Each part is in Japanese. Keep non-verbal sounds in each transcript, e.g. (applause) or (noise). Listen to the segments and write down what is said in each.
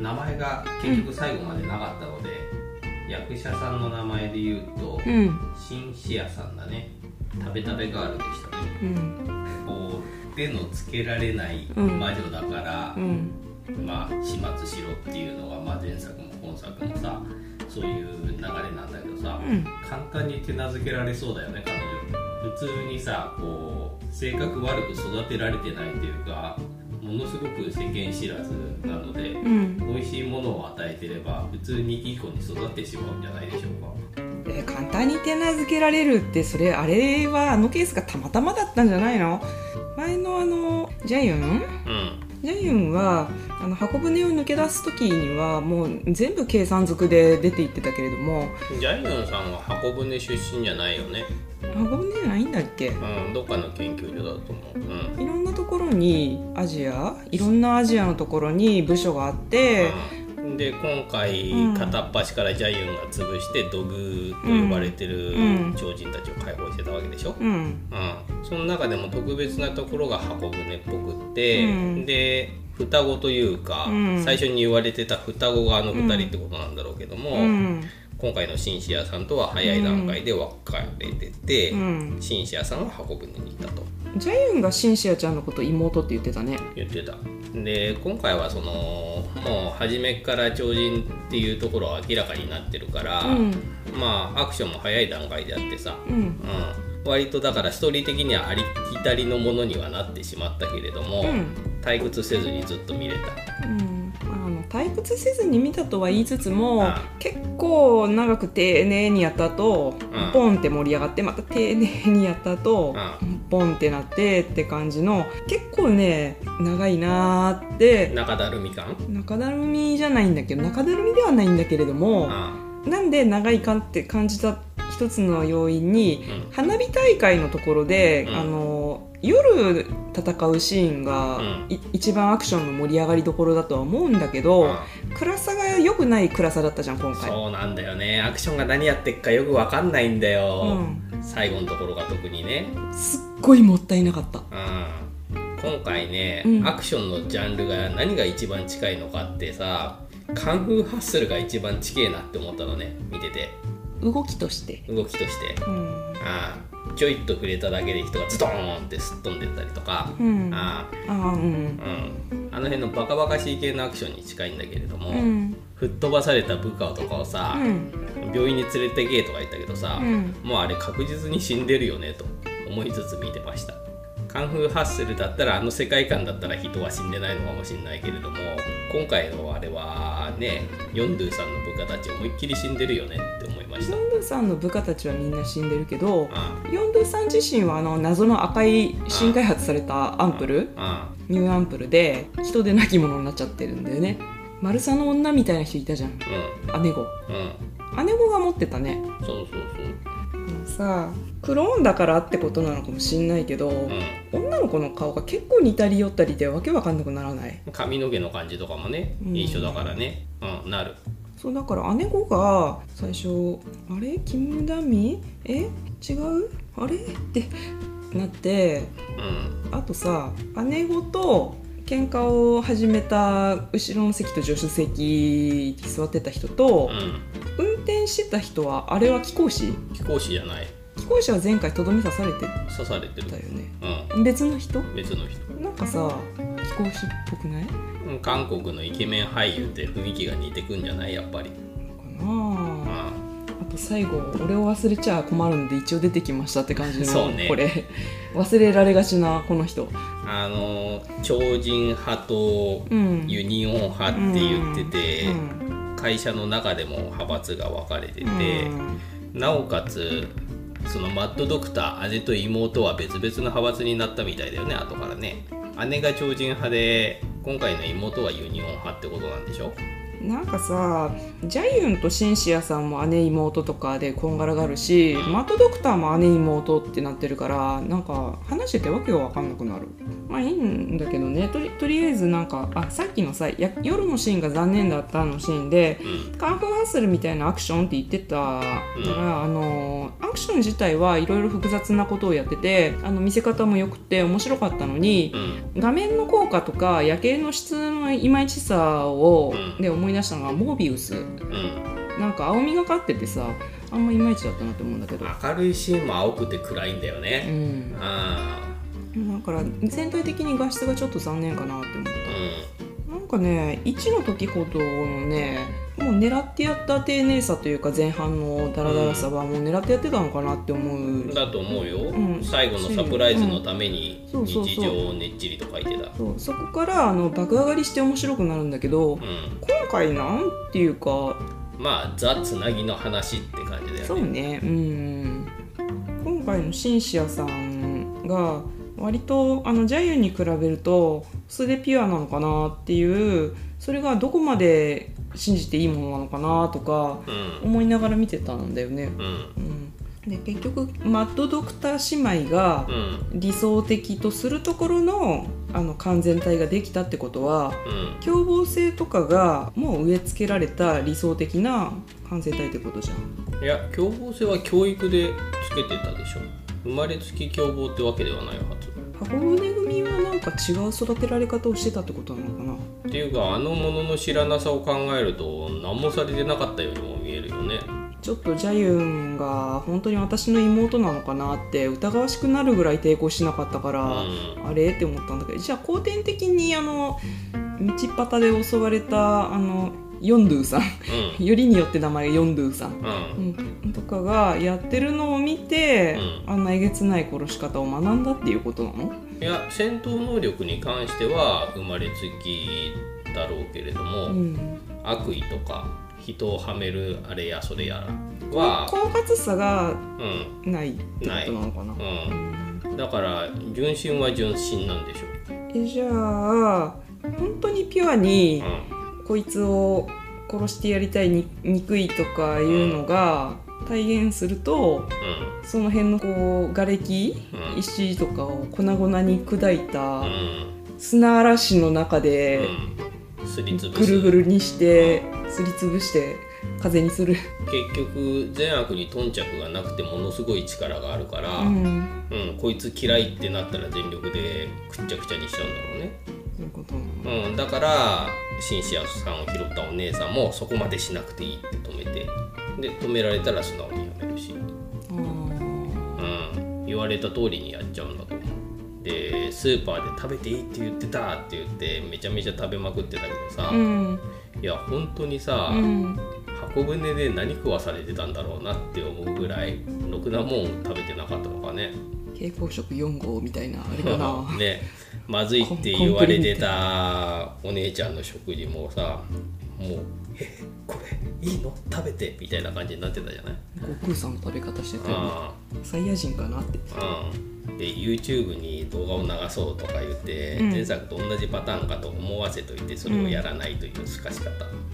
名前が結局最後までなかったので、役者さんの名前で言うと、うん。シンシアさんだね。食べ食べガールでしたね。うん。こう手のつけられないうん。魔女だから、うん。まあ始末しろっていうのが、まあ、前作も本作もさそういう流れなんだけどさ、うん。簡単に手なずけられそうだよね彼女。普通にさこう性格悪く育てられてないっていうかごく世間知らずなので、うん。美味しいものを与えてれば普通にいい子に育ってしまうんじゃないでしょうか。え簡単に手なずけられるってそれあれはあのケースがたまたまだったんじゃないの？前のあのジャイアン？うん。ジャイアンはあの箱舟を抜け出す時にはもう全部計算づくで出て行ってたけれども。ジャイアンさんは箱舟出身じゃないよね。箱舟じゃないんだっけ？うんどっかの研究所だと思う。うんにアジアいろんなアジアのところに部署があって、うんで今回うん。片っ端からジャイアンが潰して土偶と呼ばれてるうん。超人たちを解放してたわけでしょ、うん。うん、その中でも特別なところが箱舟っぽくって、うん。で双子というか、うん。最初に言われてた双子があの2人ってことなんだろうけども、うん。今回のシンシアさんとは早い段階で別れてて、うん。シンシアさんは箱舟に行ったとジャイアンがシンシアちゃんのこと妹って言ってたね。言ってた。で今回はそのもう初めから超人っていうところは明らかになってるから、うん。まあアクションも早い段階であってさ、うん。うん、割とだからストーリー的にはありきたりのものにはなってしまったけれども、うん。退屈せずにずっと見れた。うん。あの退屈せずに見たとは言いつつもあ結構長く丁寧にやった後うん。ポンって盛り上がってまた丁寧にやった後うポンってなってって感じの結構ね長いなーって。中だるみ感？中だるみじゃないんだけど中だるみではないんだけれどもうなんで長いかって感じた一つの要因にんうん。花火大会のところで、うん。あの夜戦うシーンが、うん。い一番アクションの盛り上がりどころだとは思うんだけど、暗さが良くない暗さだったじゃん今回。そうなんだよね。アクションが何やってっかよくわかんないんだよ、う最後のところが特にね、すっごいもったいなかった。うん、今回ね、うん。アクションのジャンルが何が一番近いのかってさカンフーハッスルが一番近いなって思ったのね見てて。動きとして。動きとして。うんああちょいっと触れただけで人がズドーンってすっ飛んでったりとか、うん、ああ。ーうん。あ,、うん、あの辺のバカバカしい系のアクションに近いんだけれども、うん。吹っ飛ばされた部下とかをさ、うん。病院に連れてけとか言ったけどさ、うん。もうあれ確実に死んでるよねと思いつつ見てました。カンフーハッスルだったらあの世界観だったら人は死んでないのかもしれないけれども今回のあれはねヨンドゥさんの部下たち思いっきり死んでるよねって思いましたドゥさんの部下たちはみんな死んでるけどあヨンドゥさん自身はあの謎の赤い新開発されたアンプルあニューアンプルで人でなきものになっちゃってるんだよね。マルサの女みたいな人いたじゃん。うん。姉子うん。姉子が持ってたね。そうそうもう。さクローンだからってことなのかもしんないけど、そうう女の子の顔が結構似たり寄ったりでわけわかんなくならない？ん髪の毛の感じとかもねうん。一緒だからね。うんなるそうだから姉子が最初「あれ？キムダミ？え？違う？あれ?」ってなってうん。あとさ姉子と喧嘩を始めた後ろの席と助手席に座ってた人とう、ん。運転してた人はあれは貴公子？飛行士じゃない。貴公子は前回とどめ刺されて刺されてる。たよねう別の人？ん別の人。なんかさ貴公子っぽくない？うん韓国のイケメン俳優って雰囲気が似てくんじゃない？やっぱり。かな。あ。と最後俺を忘れちゃ困るんで一応出てきましたって感じのそうね。これ。忘れられがちなこの人。あの超人派とうんユニオン派って言ってて、うん。会社の中でも派閥が分かれてて、うん。なおかつそのマッドドクター姉と妹は別々の派閥になったみたいだよね後からね姉が超人派で今回の妹はユニオン派ってことなんでしょ？なんかさジャユンとシンシアさんも姉妹とかでこんがらがるしマッドドクターも姉妹ってなってるからなんか話しててわけが分かんなくなる。まあいいんだけどね。とりとりあえずなんかあさっきのさや夜のシーンが残念だったのシーンでうん。カンフーハッスルみたいなアクションって言ってたから、あのアクション自体はいろいろ複雑なことをやっててあの見せ方も良くて面白かったのにうん。画面の効果とか夜景の質のいまいちさを、うん。で思い出したのがモービウス。うん。なんか青みがかっててさあんまいまいちだったなって思うんだけど、明るいシーンも青くて暗いんだようねん、あだから全体的に画質がちょっと残念かなって思っあた。なんかね1の時ほどのねもう狙ってやった丁寧さというか前半のダラダラさはもう狙ってやってたのかなって思う。うんだと思うよ、うん。最後のサプライズのために日常をねっちりと書いてた。そう。そこからあの爆上がりして面白くなるんだけどうん。今回なんていうかまあザ・つなぎの話って感じだよね。そうね。うん。今回のシンシアさんが割とあのジャイアンに比べると素でピュアなのかなっていうそれがどこまで信じていいものなのかなとかうん。思いながら見てたんだよね、うん。うん、で結局マッドドクター姉妹がうん。理想的とするところのあの完全体ができたってことはうん。凶暴性とかがもう植え付けられた理想的な完成体ってことじゃん。いや凶暴性は教育でつけてたでしょ。生まれつき凶暴ってわけではないはず箱舟組はなんか違う育てられ方をしてたってことなのかな？っていうかあのものの知らなさを考えると何もされてなかったようにも見えるよね。ちょっとジャユンが本当に私の妹なのかなって疑わしくなるぐらい抵抗しなかったから、うん。あれ？って思ったんだけど。じゃあ後天的にあの道端で襲われたあのヨンドゥさん。うよりによって名前がヨンドゥさん、んうん。うん、とかがやってるのを見て、うあんなえげつない殺し方を学んだっていうことなの？いや戦闘能力に関しては生まれつきだろうけれども、うん。悪意とか人をはめるあれやそれやらは、狡猾さがうん。ないってことなのかな？うん、だから純真は純真なんでしょえじゃあ本当にピュアにう、こいつを殺してやりたいに憎いとかいうのが体現するとんうん。その辺のこう瓦礫、うん。石とかを粉々に砕いたうん。砂嵐の中でぐするぐるにしてすりつぶして風にする、結局善悪に頓着がなくてものすごい力があるから、ううんん、こいつ嫌いってなったら全力でくっちゃくちゃにしちゃうんだろうね、そういうこと。うん、だからシンシアさんを拾ったお姉さんもそこまでしなくていいって止めてで止められたら素直にやめるし、あうん、言われた通りにやっちゃうんだと思う。でスーパーで食べていいって言ってたって言ってめちゃめちゃ食べまくってたけどさ、ーうん。いや本当にさ、うん。箱舟で何食わされてたんだろうなって思うぐらいろくなもん食べてなかったのかね。蛍光色4号みたいなあれかな。(laughs) ねまずいって言われてたお姉ちゃんの食事もさもう「えこれいいの？食べて」みたいな感じになってたじゃない？悟空さんの食べ方してたよね。あサイヤ人かなって。あうんで YouTube に動画を流そうとか言って、うん。前作と同じパターンかと思わせといてそれをやらないというすかし方、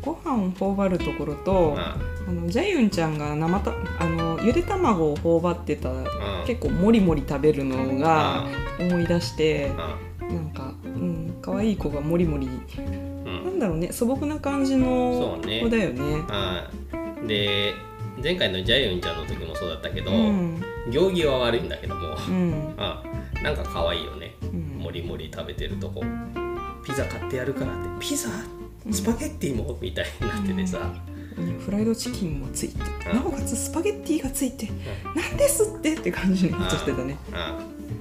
ご飯を頬張るところとああ。のジャユンちゃんが生たあのゆで卵を頬張ってたあ結構もりもり食べるのがあ思い出してうん可愛い子がもりもりうん。なんだろうね。素朴な感じの子だよね。はい。で前回のジャイオンちゃんの時もそうだったけど、うん。行儀は悪いんだけども、うん。(laughs) あなんか可愛いよね。うん。もりもり食べてるとこ。ピザ買ってやるからって。ピザ？スパゲッティも？みたいになっててさ、フライドチキンもついて。うん。なおかつスパゲッティがついて。なんですって？って感じになっちゃってたね。あ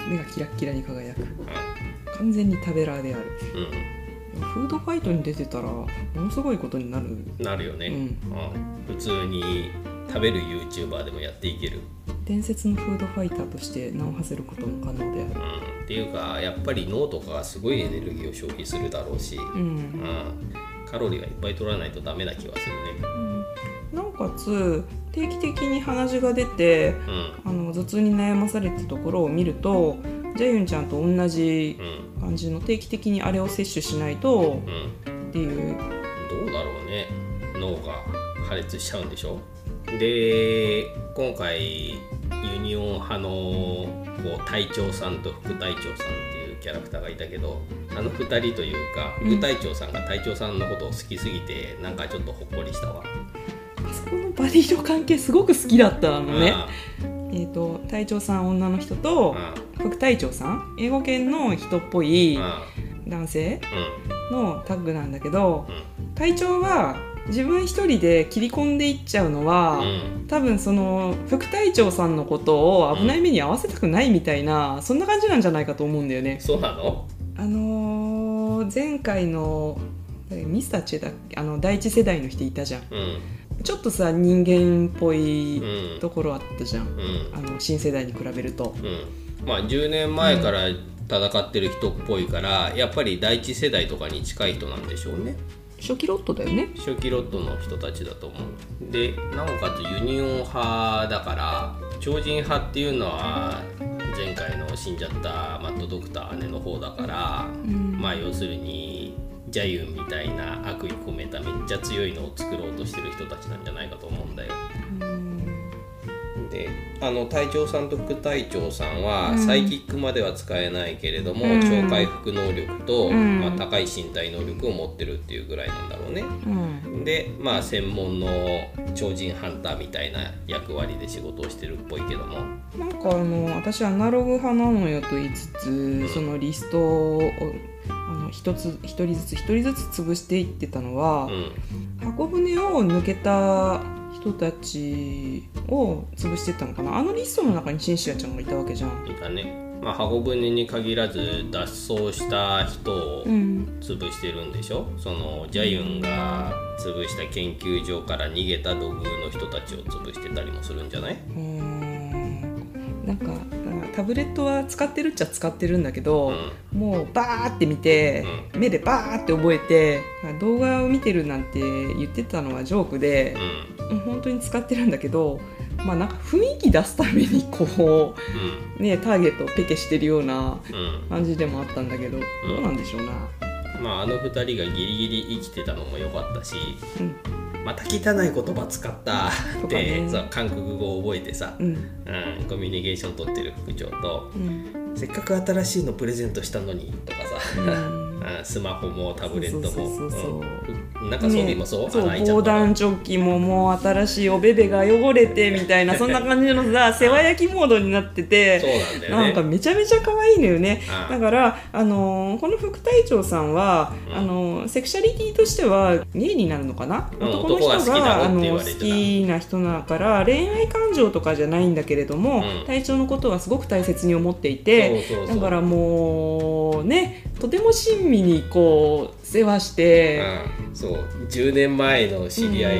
目がキラッキラに輝く。あ完全に食べラーである。うん。フードファイトに出てたらものすごいことになる。なるよね、うん。うん。普通に食べる YouTuber でもやっていける、伝説のフードファイターとして名を馳せることも可能である。うん、っていうかやっぱり脳とかがすごいエネルギーを消費するだろうし、ううん。ん、カロリーはいっぱい取らないとダメな気はするね。なおかつ定期的に鼻血が出てうん。あの頭痛に悩まされたところを見るとジャユンちゃんと同じうん。感じの定期的にあれを摂取しないとうん。っていう。どうだろうね。脳が破裂しちゃうんでしょ？で今回ユニオン派のこう隊長さんと副隊長さんっていうキャラクターがいたけどあの2人というか副隊長さんが隊長さんのことを好きすぎてなんかちょっとほっこりしたわ。あそこのバディの関係すごく好きだったのね。あえー、と隊長さん女の人とあ副隊長さん英語圏の人っぽいあ男性うのタッグなんだけどんうん。隊長は自分一人で切り込んでいっちゃうのは、うん。多分その副隊長さんのことを危ない目に遭わせたくないみたいな、そんな感じなんじゃないかと思うんだよね。そうなの？あのー前回のミスターチェだあの第一世代の人いたじゃん。うんちょっとさ人間っぽいうん。ところあったじゃん、うん。あの新世代に比べると。うん。まあ10年前から戦ってる人っぽいからやっぱり第一世代とかに近い人なんでしょうね。初期ロットだよね。初期ロットの人たちだと思う。でなおかつユニオン派だから超人派っていうのは前回の死んじゃったマッドドクター姉の方だから、ん。まあ要するにジャユンみたいな悪意込めためっちゃ強いのを作ろうとしてる人たちなんじゃないかと思うんだよ。であの隊長さんと副隊長さんは、うん。サイキックまでは使えないけれども、うん。超回復能力と、うん。まあ、高い身体能力を持ってるっていうぐらいなんだろうね。うん。でまあ専門の超人ハンターみたいな役割で仕事をしてるっぽいけども。なんかあの私アナログ派なのよと言いつつそのリストをあの一つ一人ずつ一人ずつ潰していってたのはう、ん。箱舟を抜けた人たちを潰してたのかな。あのリストの中にシンシアちゃんがいたわけじゃん。いたね。まあ箱舟に限らず脱走した人をうん。潰してるんでしょ、そのジャユンが潰した研究所から逃げた土偶の人たちを潰してたりもするんじゃない？うー。んなんかタブレットは使ってるっちゃ使ってるんだけど、もうバーって見て、目でバーって覚えて動画を見てるなんて言ってたのはジョークでう、ん。本当に使ってるんだけどまあなんか雰囲気出すためにこうねターゲットをペケしてるようなうん。うん感じでもあったんだけど、どうなんでしょうな。まああの2人がギリギリ生きてたのも良かったしうん。また汚い言葉使ったって、ね。そう韓国語を覚えてさ、うん。うん、コミュニケーション取ってる副長とうん。せっかく新しいのプレゼントしたのにとかさ、スマホもタブレットも。なん。かそう、そう穴開いちゃった防弾チョッキももう新しいおべべが汚れてみたいな (laughs) そんな感じのさ世話焼きモードになってて。そうなんね。なんかめちゃめちゃ可愛いのよね。だから、あのーこの副隊長さんは、うん。あのーセクシャリティとしてはゲイになるのかな、うん。男の人男があの好きな人だから恋愛感情とかじゃないんだけれども、うん。隊長のことはすごく大切に思っていてそうそうそう。だからもうねとても親身にこう世話して。うん、そう10年前の知り合い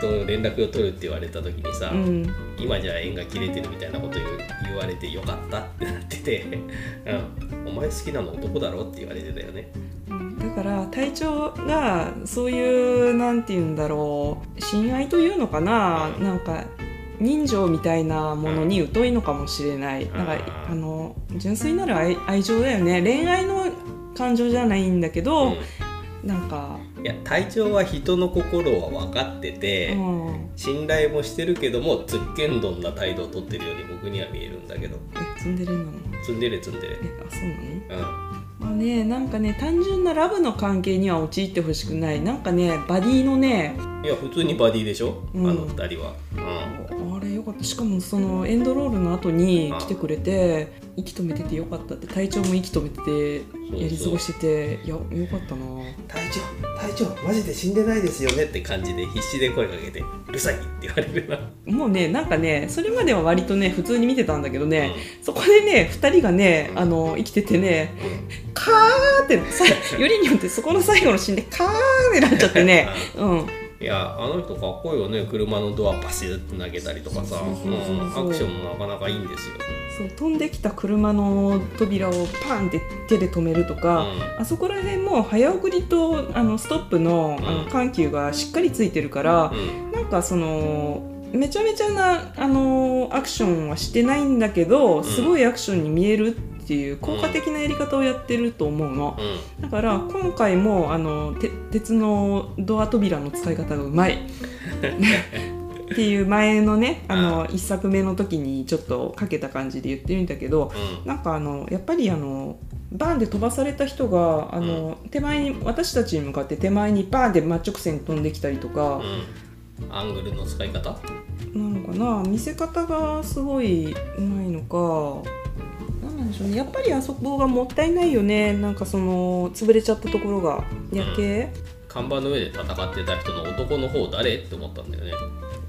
と連絡を取るって言われた時にさ、うん。今じゃ縁が切れてるみたいなこと言われてよかったってなってて、(laughs) うん、お前好きなの男だろって言われてたよね。だから隊長がそういうなんて言うんだろう親愛というのかな、うん。なんか人情みたいなものに疎いのかもしれない、なん。かうんあの純粋なる愛愛情だよね。恋愛の感情じゃないんだけど、なんか、いや隊長は人の心は分かってて、うん、信頼もしてるけどもつっけんどんな態度をとってるように僕には見えるんだけど。えツンデレなの？ツンデレツンデレえあそうなの？うん。まあねなんかね単純なラブの関係には陥ってほしくない。なんかねバディのねいや普通にバディでしょ、うん。あの二人は、うん、あれよかった。しかもそのエンドロールの後に来てくれて息止めててよかったって体調も息止めててやり過ごしてていやよかったな。隊長隊長マジで死んでないですよねって感じで必死で声かけて「うるさい!」って言われるな。もうねなんかねそれまでは割とね普通に見てたんだけどね、そこでね2人がねあの生きててねカーってさ (laughs) よりによってそこの最後のシーンでカーってなっちゃってねうんいやあの人かっこいいよね。車のドアバシッて投げたりとかさ。アクションもなかなかいいんですよ、そう飛んできた車の扉をパンって手で止めるとか、あそこら辺も早送りとあのストップのあうん。の緩急がしっかりついてるからう、ん。なんかそのめちゃめちゃなあのアクションはしてないんだけど、ん。すごいアクションに見えるっっていう効果的なやり方をやってると思うの、うん。だから今回もあのて鉄のドア扉の使い方がうまい。っていう前のね (laughs) あの1作目の時にちょっとかけた感じで言ってるんだけどうん。なんかあのやっぱりあのバーンで飛ばされた人があの、手前に私たちに向かって手前にバーンで真直線に飛んできたりとか、うん。アングルの使い方？なのかな見せ方がすごいうまいのかなんでしょうね。やっぱりあそこがもったいないよね。なんかその潰れちゃったところがやけ、看板の上で戦ってた人の男の方誰？って思ったんだよね。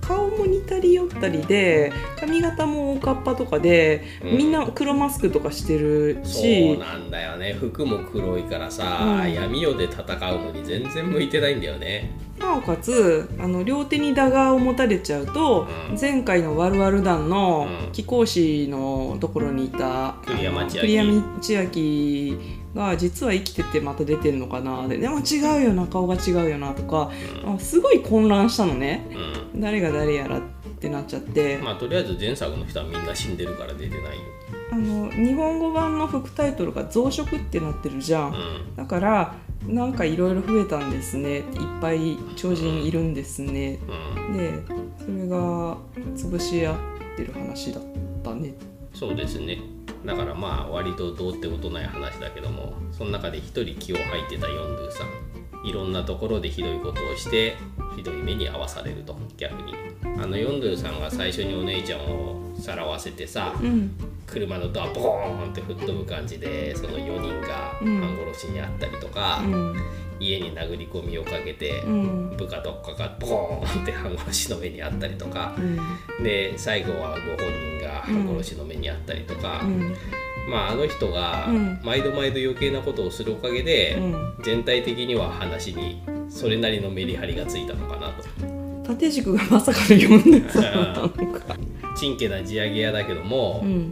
顔も似たり寄ったりで髪型もおかっぱとかで、うん。みんな黒マスクとかしてるそうしなんだよね。服も黒いからさ、うん。闇夜で戦うのに全然向いてないんだよねなおかつあの両手にダガーを持たれちゃうと、うん。前回のワルワル団のうん。貴公子のところにいた栗山千明栗山千明が実は生きててまた出てんのかな。ででも違うよな顔が違うよなとか、あすごい混乱したのね。うん。誰が誰やらってなっちゃって、まあとりあえず前作の人はみんな死んでるから出てないよ。あの日本語版の副タイトルが「増殖」ってなってるじゃん。だからなんかいろいろ増えたんですね。いっぱい超人いるんですね。うん。でそれが潰し合ってる話だったね。そうですね。だからまあ割とどうってことない話だけどもその中で一人気を吐いてたヨンドゥさん。いろんなところでひどいことをしてひどい目に遭わされると逆に。あのヨンドゥさんが最初にお姉ちゃんをさらわせてさうん車のドアボーンって吹っ飛ぶ感じでその4人がうん。半殺しにあったりとか、うん。家に殴り込みをかけて、うん。部下とかがボーンって半殺しの目にあったりとか。うん。で最後はご本人が半殺しの目にあったりとか、うん。まああの人がうん。毎度毎度余計なことをするおかげで、うん。全体的には話にそれなりのメリハリがついたのかなと。縦軸がまさかの4でさなのか (laughs) ちんけな地上げ屋だけども、うん。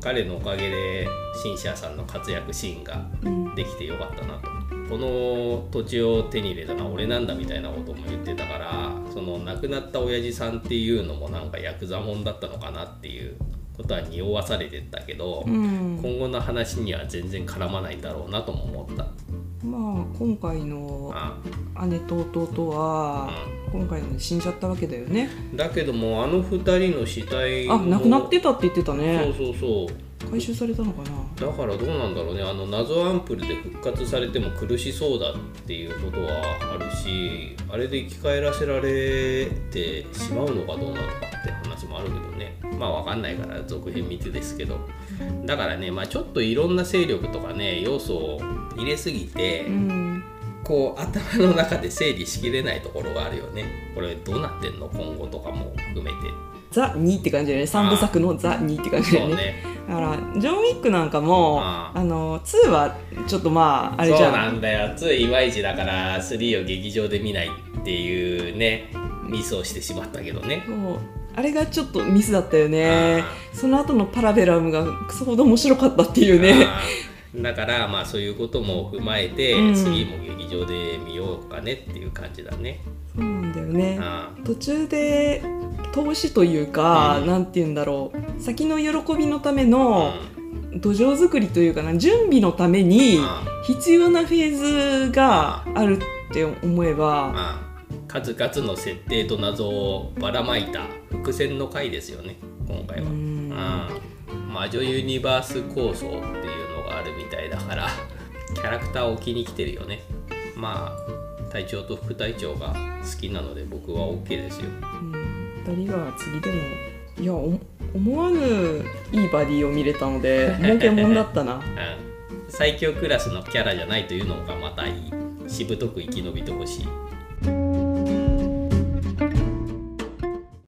彼のおかげでシンシアさんの活躍シーンがうん。できてよかったなと。この土地を手に入れたのは俺なんだみたいなことも言ってたからその亡くなった親父さんっていうのもなんかヤクザもんだったのかなっていうことは匂わされてたけど、うん。今後の話には全然絡まないんだろうなとも思った。まあ今回のあ姉と弟は今回ので死んじゃったわけだよね。だけどもあの二人の死体あ亡くなってたたって言ってたね。そうそうそう。回収されたのかな。だからどうなんだろうね。あの謎アンプルで復活されても苦しそうだっていうことはあるしあれで生き返らせられてしまうのかどうなのかって話もあるけどね。まあわかんないから続編見てですけど。だからねまあちょっといろんな勢力とかね要素を入れすぎて、うん。こう頭の中で整理しきれないところがあるよね。これどうなってんの今後とかも含めて。ザ・2って感じだよね。3部作のザ・2って感じだよね。ね。だからジョン・ウィックなんかもああの2はちょっとまああれじそうゃなんんだよ。2いまいちだから3を劇場で見ないっていうねミスをしてしまったけどね。あれがちょっとミスだったよね。その後のパラベラムがクソほど面白かったっていうねだからまあそういうことも踏まえて、うん。次も劇場で見ようかねっていう感じだね。そうなんだよね。あ途中で投資というか、うん。なんて言うんだろう。先の喜びのためーの土壌作りというかな準備のためにあ必要なフェーズがあるって思えばあ数々の設定と謎をばらまいた伏線の回ですよね今回は、うん。魔女ユニバース構想っていうあるみたいだからキャラクターを置きに来てるよね。まあ隊長と副隊長が好きなので僕は OK ですよ。うん。2人が次でもいやお思わぬいいバディを見れたので儲けもんだったな。うん。最強クラスのキャラじゃないというのがまたいい。しぶとく生き延びてほしい